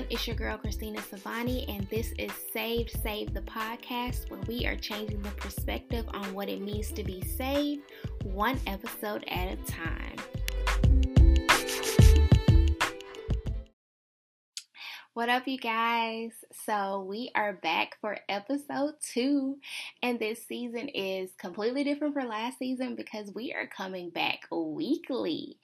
everyone. It's your girl Christina Savani, and this is Saved Save the podcast, where we are changing the perspective on what it means to be saved, one episode at a time. What up, you guys? So, we are back for episode two, and this season is completely different from last season because we are coming back weekly.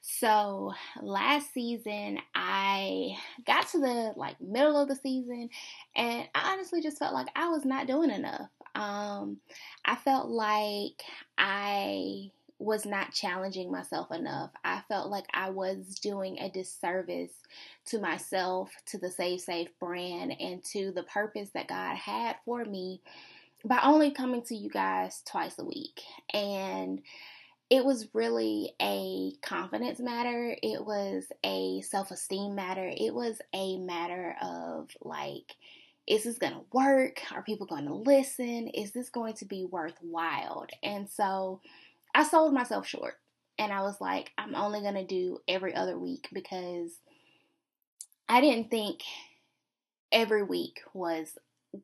So, last season, I got to the like middle of the season, and I honestly just felt like I was not doing enough. Um, I felt like I was not challenging myself enough. I felt like I was doing a disservice to myself, to the Save Safe brand, and to the purpose that God had for me by only coming to you guys twice a week. And it was really a confidence matter. It was a self esteem matter. It was a matter of like, is this going to work? Are people going to listen? Is this going to be worthwhile? And so, I sold myself short. And I was like, I'm only going to do every other week because I didn't think every week was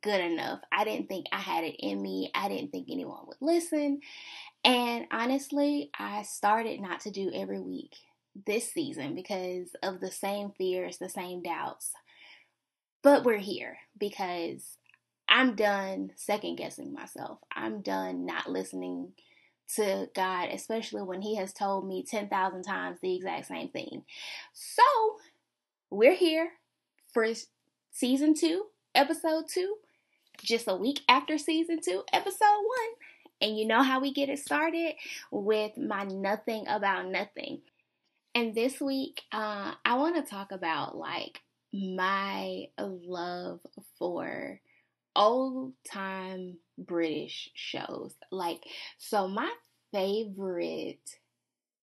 good enough. I didn't think I had it in me. I didn't think anyone would listen. And honestly, I started not to do every week this season because of the same fears, the same doubts. But we're here because I'm done second guessing myself. I'm done not listening to God, especially when He has told me 10,000 times the exact same thing. So, we're here for season two, episode two, just a week after season two, episode one. And you know how we get it started with my nothing about nothing. And this week, uh, I want to talk about like my love for old time British shows. Like, so my favorite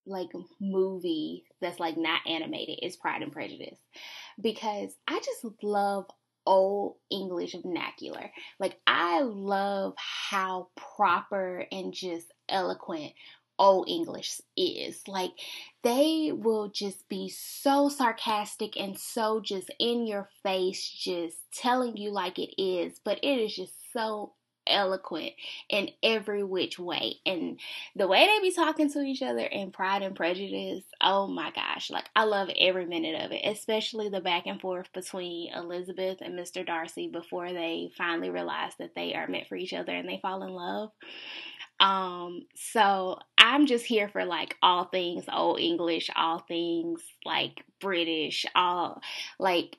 like movie that's like not animated is Pride and Prejudice because I just love old English vernacular. Like I love how proper and just eloquent old English is. Like they will just be so sarcastic and so just in your face, just telling you like it is, but it is just so eloquent in every which way. And the way they be talking to each other in Pride and Prejudice, oh my gosh, like I love every minute of it, especially the back and forth between Elizabeth and Mr. Darcy before they finally realize that they are meant for each other and they fall in love. Um, so I'm just here for like all things old English, all things like British, all like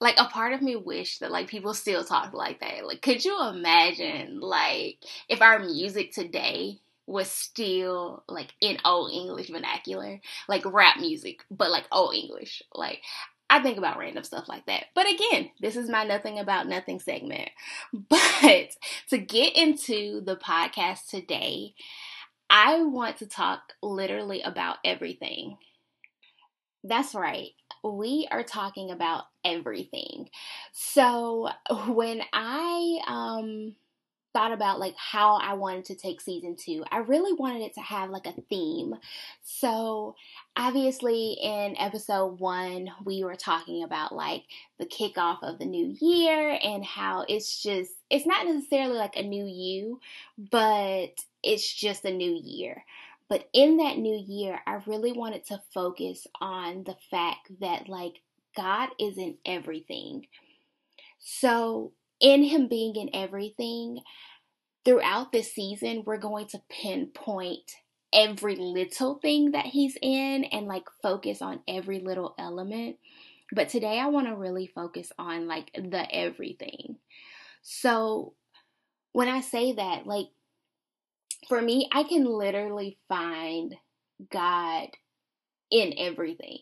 like a part of me wish that like people still talk like that. Like could you imagine like if our music today was still like in old English vernacular, like rap music, but like old English. Like I think about random stuff like that. But again, this is my nothing about nothing segment. But to get into the podcast today, I want to talk literally about everything. That's right. We are talking about everything. So when I um thought about like how I wanted to take season 2, I really wanted it to have like a theme. So obviously in episode 1 we were talking about like the kickoff of the new year and how it's just it's not necessarily like a new you, but it's just a new year. But in that new year, I really wanted to focus on the fact that, like, God is in everything. So, in Him being in everything, throughout this season, we're going to pinpoint every little thing that He's in and, like, focus on every little element. But today, I want to really focus on, like, the everything. So, when I say that, like, for me, I can literally find God in everything.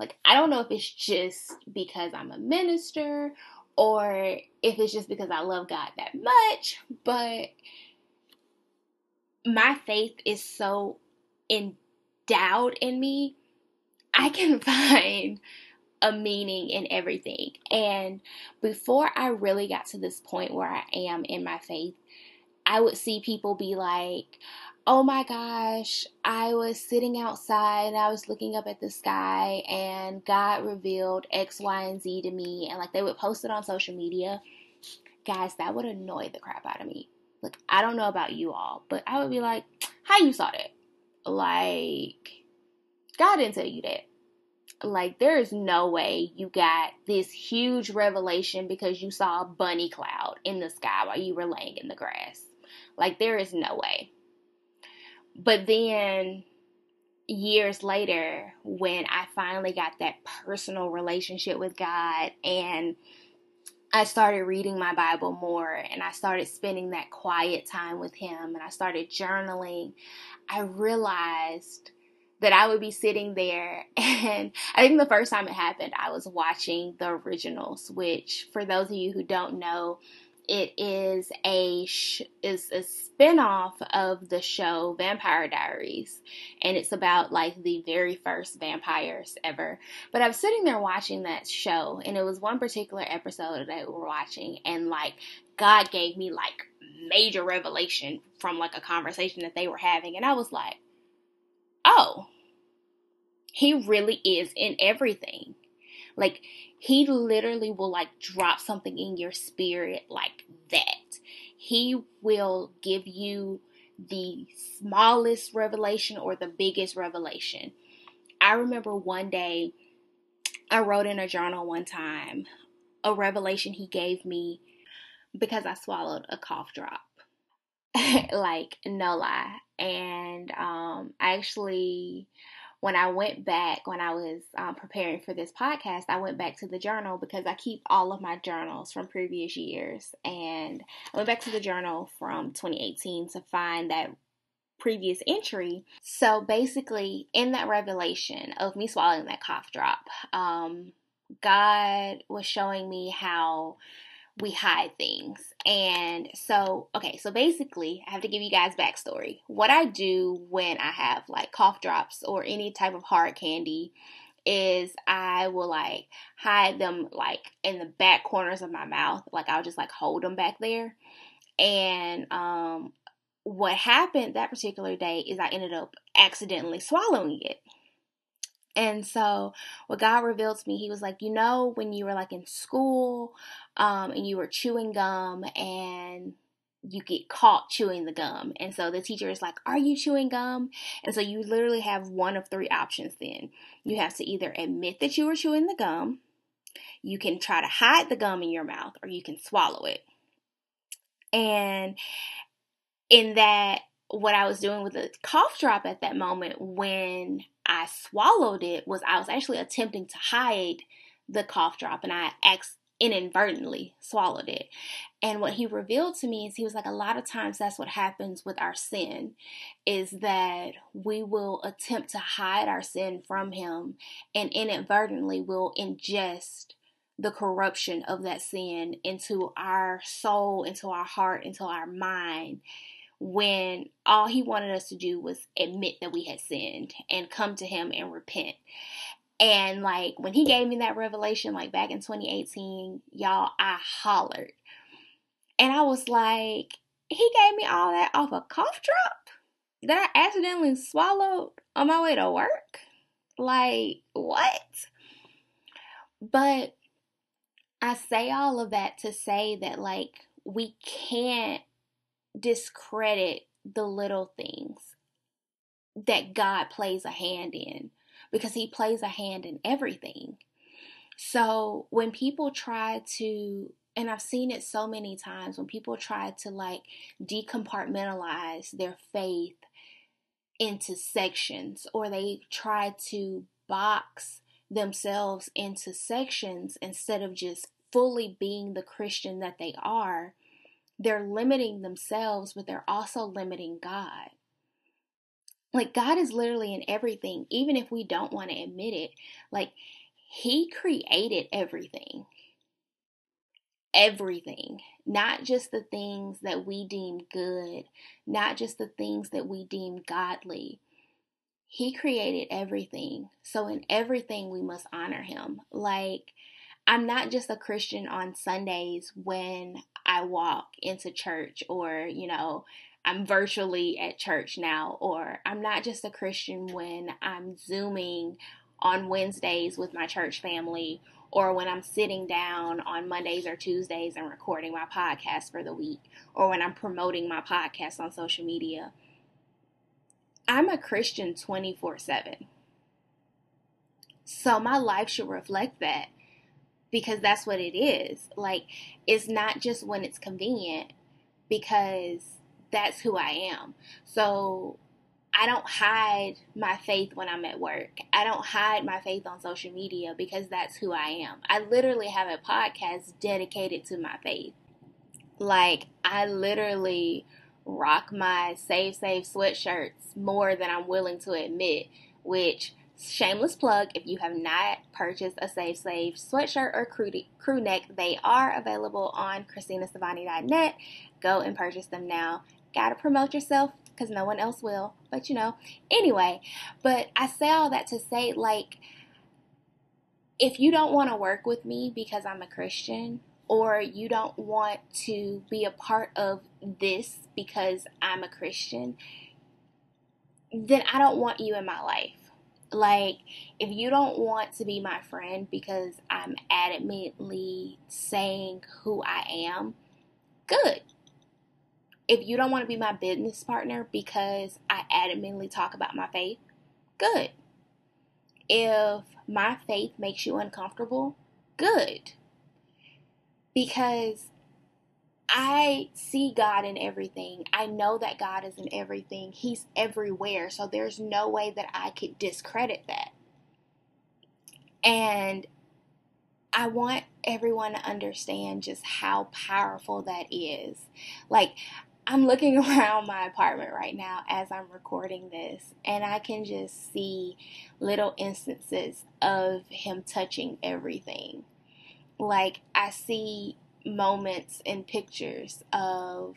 Like, I don't know if it's just because I'm a minister or if it's just because I love God that much, but my faith is so endowed in me, I can find a meaning in everything. And before I really got to this point where I am in my faith, I would see people be like, oh my gosh, I was sitting outside and I was looking up at the sky and God revealed X, Y, and Z to me. And like they would post it on social media. Guys, that would annoy the crap out of me. Like, I don't know about you all, but I would be like, how you saw that? Like, God didn't tell you that. Like, there is no way you got this huge revelation because you saw a bunny cloud in the sky while you were laying in the grass. Like, there is no way. But then years later, when I finally got that personal relationship with God and I started reading my Bible more and I started spending that quiet time with Him and I started journaling, I realized that I would be sitting there. And I think the first time it happened, I was watching the originals, which, for those of you who don't know, it is a sh- is a spinoff of the show Vampire Diaries, and it's about like the very first vampires ever. But I was sitting there watching that show, and it was one particular episode that we were watching, and like God gave me like major revelation from like a conversation that they were having, and I was like, oh, he really is in everything. Like he literally will like drop something in your spirit like that. He will give you the smallest revelation or the biggest revelation. I remember one day I wrote in a journal one time a revelation he gave me because I swallowed a cough drop. like no lie. And um I actually when I went back, when I was um, preparing for this podcast, I went back to the journal because I keep all of my journals from previous years. And I went back to the journal from 2018 to find that previous entry. So basically, in that revelation of me swallowing that cough drop, um, God was showing me how we hide things. And so, okay, so basically, I have to give you guys backstory. What I do when I have like cough drops or any type of hard candy is I will like hide them like in the back corners of my mouth. Like I'll just like hold them back there. And um what happened that particular day is I ended up accidentally swallowing it. And so, what God revealed to me, He was like, you know, when you were like in school um, and you were chewing gum and you get caught chewing the gum. And so the teacher is like, Are you chewing gum? And so you literally have one of three options then. You have to either admit that you were chewing the gum, you can try to hide the gum in your mouth, or you can swallow it. And in that, what I was doing with the cough drop at that moment when I swallowed it was I was actually attempting to hide the cough drop and I ex- inadvertently swallowed it. And what he revealed to me is he was like, a lot of times that's what happens with our sin is that we will attempt to hide our sin from him and inadvertently will ingest the corruption of that sin into our soul, into our heart, into our mind when all he wanted us to do was admit that we had sinned and come to him and repent. And like when he gave me that revelation, like back in 2018, y'all, I hollered. And I was like, he gave me all that off a cough drop that I accidentally swallowed on my way to work. Like, what? But I say all of that to say that, like, we can't discredit the little things that God plays a hand in because He plays a hand in everything. So when people try to, and I've seen it so many times, when people try to like decompartmentalize their faith into sections or they try to box themselves into sections instead of just fully being the Christian that they are, they're limiting themselves, but they're also limiting God. Like, God is literally in everything, even if we don't want to admit it. Like, He created everything. Everything. Not just the things that we deem good, not just the things that we deem godly. He created everything. So, in everything, we must honor Him. Like, I'm not just a Christian on Sundays when I walk into church or, you know, I'm virtually at church now, or I'm not just a Christian when I'm Zooming on Wednesdays with my church family, or when I'm sitting down on Mondays or Tuesdays and recording my podcast for the week, or when I'm promoting my podcast on social media. I'm a Christian 24 7. So my life should reflect that because that's what it is. Like, it's not just when it's convenient because that's who I am. So I don't hide my faith when I'm at work. I don't hide my faith on social media because that's who I am. I literally have a podcast dedicated to my faith. Like, I literally rock my Save Save sweatshirts more than I'm willing to admit, which shameless plug if you have not purchased a Save Save sweatshirt or crew, crew neck, they are available on ChristinaSavani.net. Go and purchase them now. Gotta promote yourself because no one else will, but you know. Anyway, but I say all that to say, like, if you don't want to work with me because I'm a Christian, or you don't want to be a part of this because I'm a Christian, then I don't want you in my life. Like, if you don't want to be my friend because I'm adamantly saying who I am, good. If you don't want to be my business partner because I adamantly talk about my faith, good. If my faith makes you uncomfortable, good. Because I see God in everything. I know that God is in everything. He's everywhere. So there's no way that I could discredit that. And I want everyone to understand just how powerful that is. Like, I'm looking around my apartment right now as I'm recording this, and I can just see little instances of Him touching everything. Like, I see moments and pictures of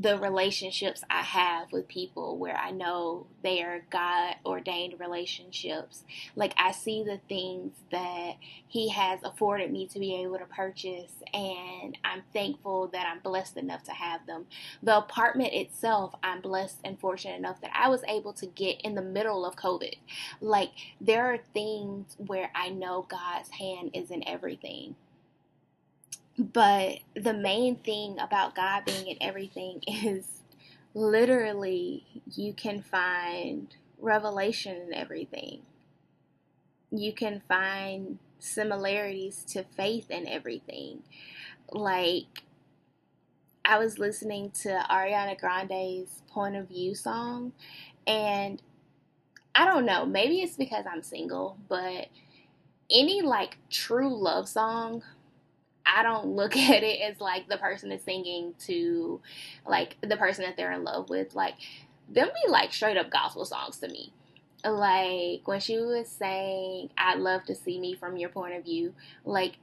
the relationships I have with people where I know they are God ordained relationships. Like I see the things that He has afforded me to be able to purchase, and I'm thankful that I'm blessed enough to have them. The apartment itself, I'm blessed and fortunate enough that I was able to get in the middle of COVID. Like there are things where I know God's hand is in everything. But the main thing about God being in everything is literally you can find revelation in everything. You can find similarities to faith in everything. Like, I was listening to Ariana Grande's Point of View song, and I don't know, maybe it's because I'm single, but any like true love song I don't look at it as like the person is singing to like the person that they're in love with. Like them be like straight up gospel songs to me. Like when she was saying, I'd love to see me from your point of view, like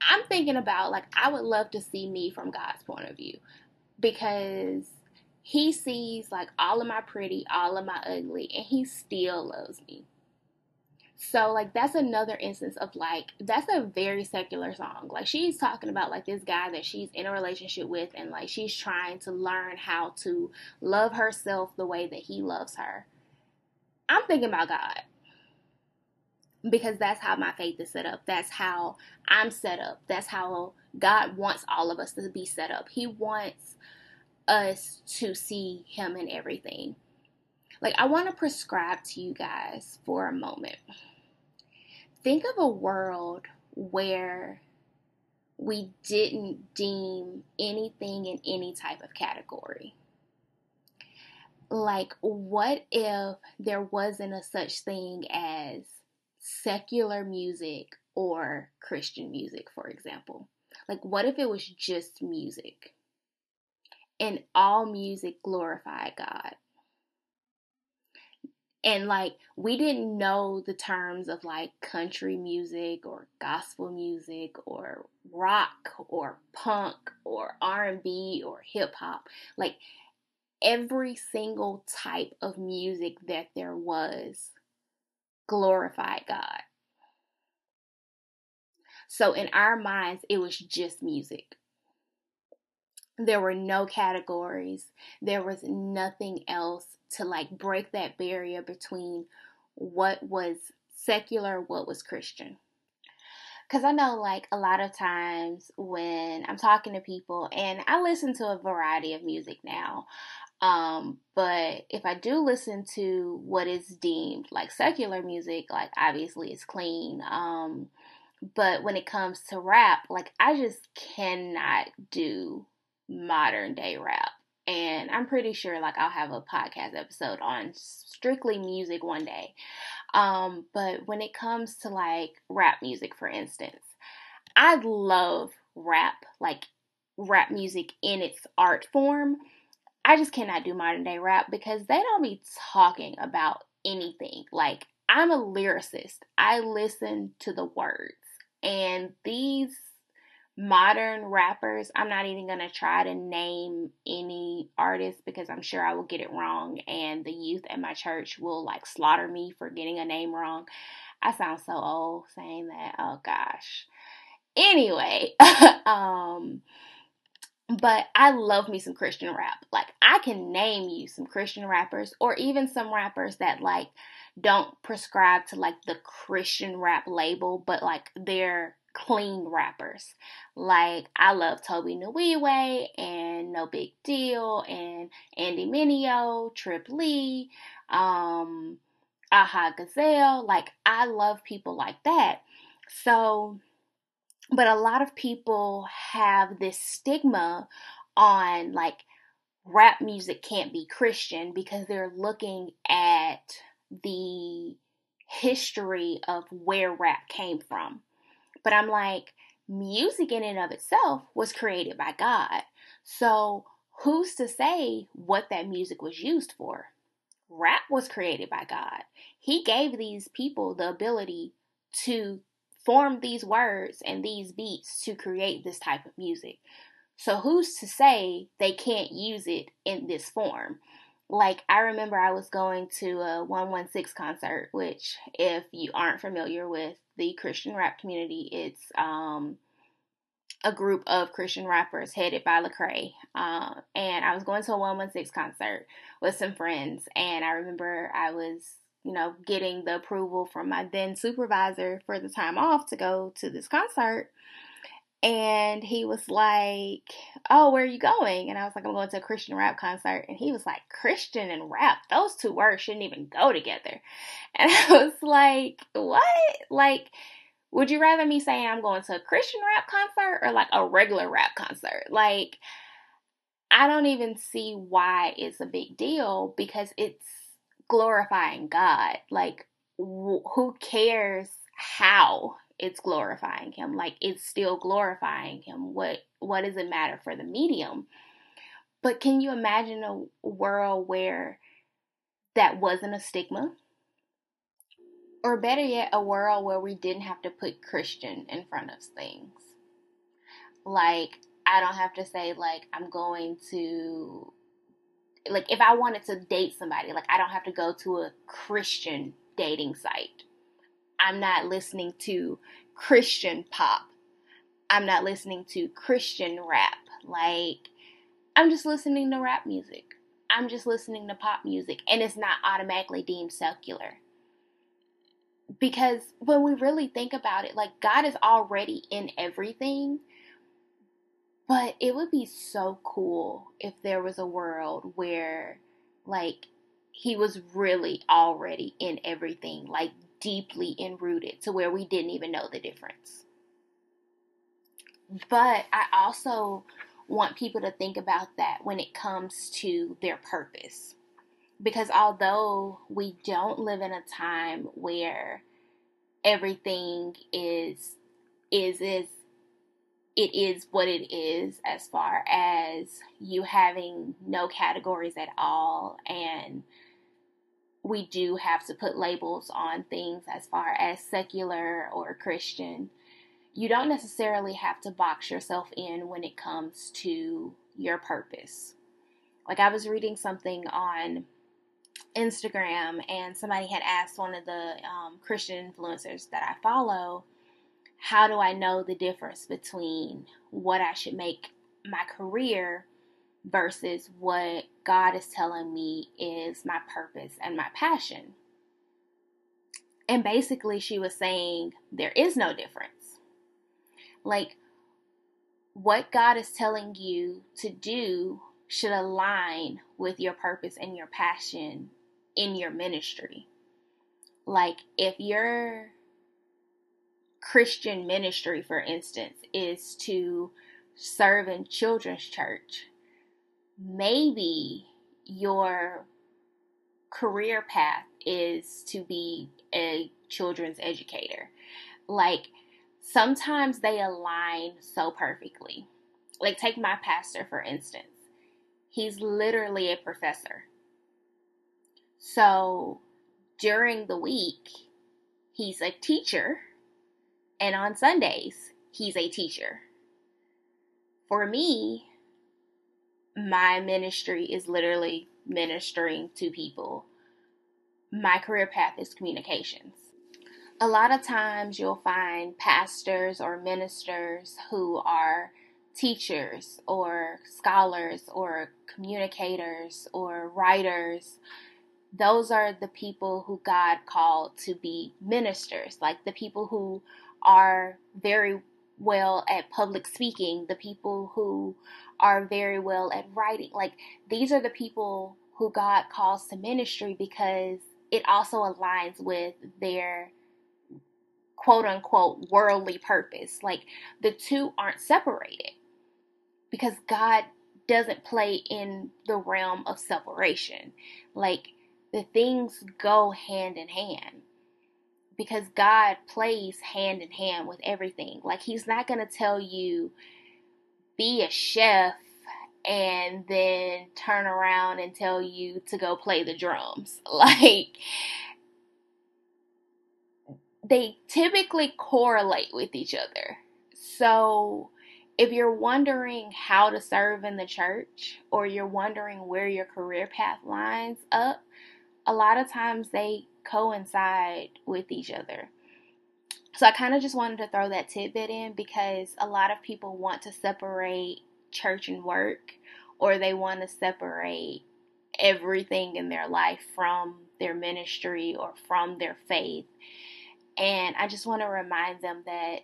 I'm thinking about like I would love to see me from God's point of view because he sees like all of my pretty, all of my ugly, and he still loves me. So like that's another instance of like that's a very secular song. Like she's talking about like this guy that she's in a relationship with and like she's trying to learn how to love herself the way that he loves her. I'm thinking about God. Because that's how my faith is set up. That's how I'm set up. That's how God wants all of us to be set up. He wants us to see him in everything. Like I want to prescribe to you guys for a moment think of a world where we didn't deem anything in any type of category. Like, what if there wasn't a such thing as secular music or Christian music, for example? Like, what if it was just music and all music glorified God? And like we didn't know the terms of like country music or gospel music or rock or punk or R&B or hip hop. Like every single type of music that there was glorified God. So in our minds it was just music there were no categories. There was nothing else to like break that barrier between what was secular, what was Christian. Because I know, like, a lot of times when I'm talking to people, and I listen to a variety of music now, um, but if I do listen to what is deemed like secular music, like, obviously it's clean. Um, but when it comes to rap, like, I just cannot do modern day rap. And I'm pretty sure like I'll have a podcast episode on strictly music one day. Um, but when it comes to like rap music, for instance, I love rap, like rap music in its art form. I just cannot do modern day rap because they don't be talking about anything. Like, I'm a lyricist, I listen to the words. And these modern rappers, I'm not even going to try to name any artists because I'm sure I will get it wrong and the youth at my church will like slaughter me for getting a name wrong. I sound so old saying that. Oh gosh. Anyway, um but I love me some Christian rap. Like I can name you some Christian rappers or even some rappers that like don't prescribe to like the Christian rap label, but like they're clean rappers. Like I love Tobe Nwigwe and No Big Deal and Andy Mineo, Trip Lee, um, Aha Gazelle. Like I love people like that. So, but a lot of people have this stigma on like rap music can't be Christian because they're looking at the history of where rap came from. But I'm like, music in and of itself was created by God. So who's to say what that music was used for? Rap was created by God. He gave these people the ability to form these words and these beats to create this type of music. So who's to say they can't use it in this form? Like I remember I was going to a 116 concert, which if you aren't familiar with the Christian rap community. It's um, a group of Christian rappers headed by Lecrae. Uh, and I was going to a 116 concert with some friends, and I remember I was, you know, getting the approval from my then supervisor for the time off to go to this concert. And he was like, Oh, where are you going? And I was like, I'm going to a Christian rap concert. And he was like, Christian and rap, those two words shouldn't even go together. And I was like, What? Like, would you rather me say I'm going to a Christian rap concert or like a regular rap concert? Like, I don't even see why it's a big deal because it's glorifying God. Like, who cares how it's glorifying him like it's still glorifying him. What what does it matter for the medium? But can you imagine a world where that wasn't a stigma? Or better yet a world where we didn't have to put christian in front of things? Like i don't have to say like i'm going to like if i wanted to date somebody like i don't have to go to a christian dating site I'm not listening to Christian pop. I'm not listening to Christian rap. Like, I'm just listening to rap music. I'm just listening to pop music, and it's not automatically deemed secular. Because when we really think about it, like, God is already in everything. But it would be so cool if there was a world where, like, He was really already in everything. Like, deeply enrooted to where we didn't even know the difference. But I also want people to think about that when it comes to their purpose. Because although we don't live in a time where everything is is is it is what it is as far as you having no categories at all and we do have to put labels on things as far as secular or Christian. You don't necessarily have to box yourself in when it comes to your purpose. Like I was reading something on Instagram, and somebody had asked one of the um, Christian influencers that I follow, How do I know the difference between what I should make my career versus what God is telling me is my purpose and my passion. And basically, she was saying there is no difference. Like, what God is telling you to do should align with your purpose and your passion in your ministry. Like, if your Christian ministry, for instance, is to serve in children's church, maybe your career path is to be a children's educator. Like sometimes they align so perfectly. Like take my pastor for instance. He's literally a professor. So during the week, he's a teacher, and on Sundays, he's a teacher. For me, my ministry is literally ministering to people. My career path is communications. A lot of times you'll find pastors or ministers who are teachers or scholars or communicators or writers. Those are the people who God called to be ministers, like the people who are very well at public speaking, the people who are very well at writing. Like these are the people who God calls to ministry because it also aligns with their quote unquote worldly purpose. Like the two aren't separated because God doesn't play in the realm of separation. Like the things go hand in hand because God plays hand in hand with everything. Like He's not going to tell you, be a chef and then turn around and tell you to go play the drums. Like, they typically correlate with each other. So, if you're wondering how to serve in the church or you're wondering where your career path lines up, a lot of times they coincide with each other. So I kind of just wanted to throw that tidbit in because a lot of people want to separate church and work, or they want to separate everything in their life from their ministry or from their faith. And I just want to remind them that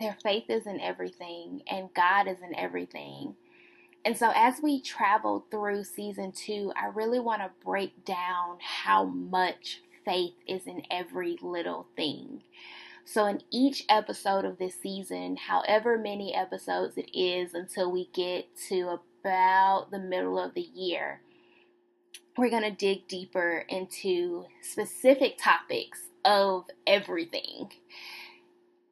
their faith is in everything and God is in everything. And so, as we travel through season two, I really want to break down how much faith is in every little thing. So, in each episode of this season, however many episodes it is until we get to about the middle of the year, we're going to dig deeper into specific topics of everything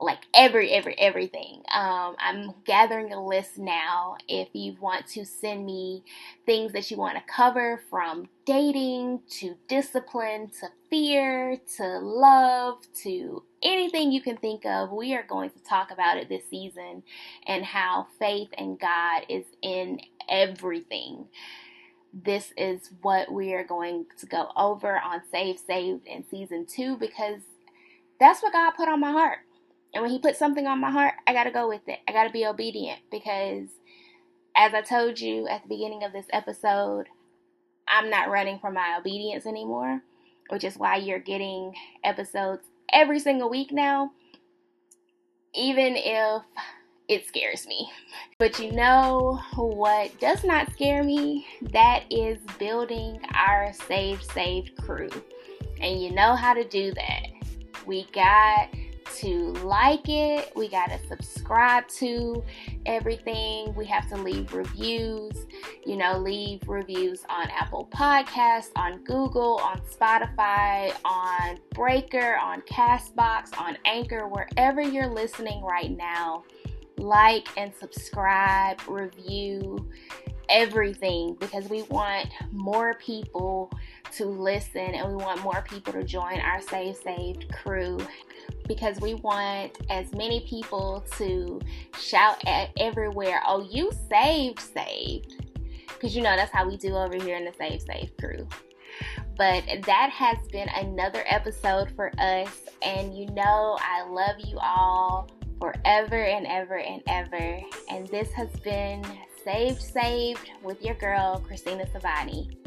like every every everything. Um, i'm gathering a list now. If you want to send me things that you want to cover from dating to discipline to fear to love to anything you can think of we are going to talk about it this season and how faith and god is in everything. This is what we are going to go over on Save Saved in season two because that's what God put on my heart and when he puts something on my heart, I got to go with it. I got to be obedient because, as I told you at the beginning of this episode, I'm not running from my obedience anymore, which is why you're getting episodes every single week now, even if it scares me. But you know what does not scare me? That is building our Saved Saved crew. And you know how to do that. We got to like it. We got to subscribe to everything. We have to leave reviews. You know, leave reviews on Apple Podcasts, on Google, on Spotify, on Breaker, on Castbox, on Anchor, wherever you're listening right now. Like and subscribe, review everything because we want more people to listen and we want more people to join our Save Saved crew because we want as many people to shout at everywhere, oh, you saved, saved. Because you know that's how we do over here in the Save Saved crew. But that has been another episode for us. And you know, I love you all forever and ever and ever. And this has been Saved Saved with your girl, Christina Savani.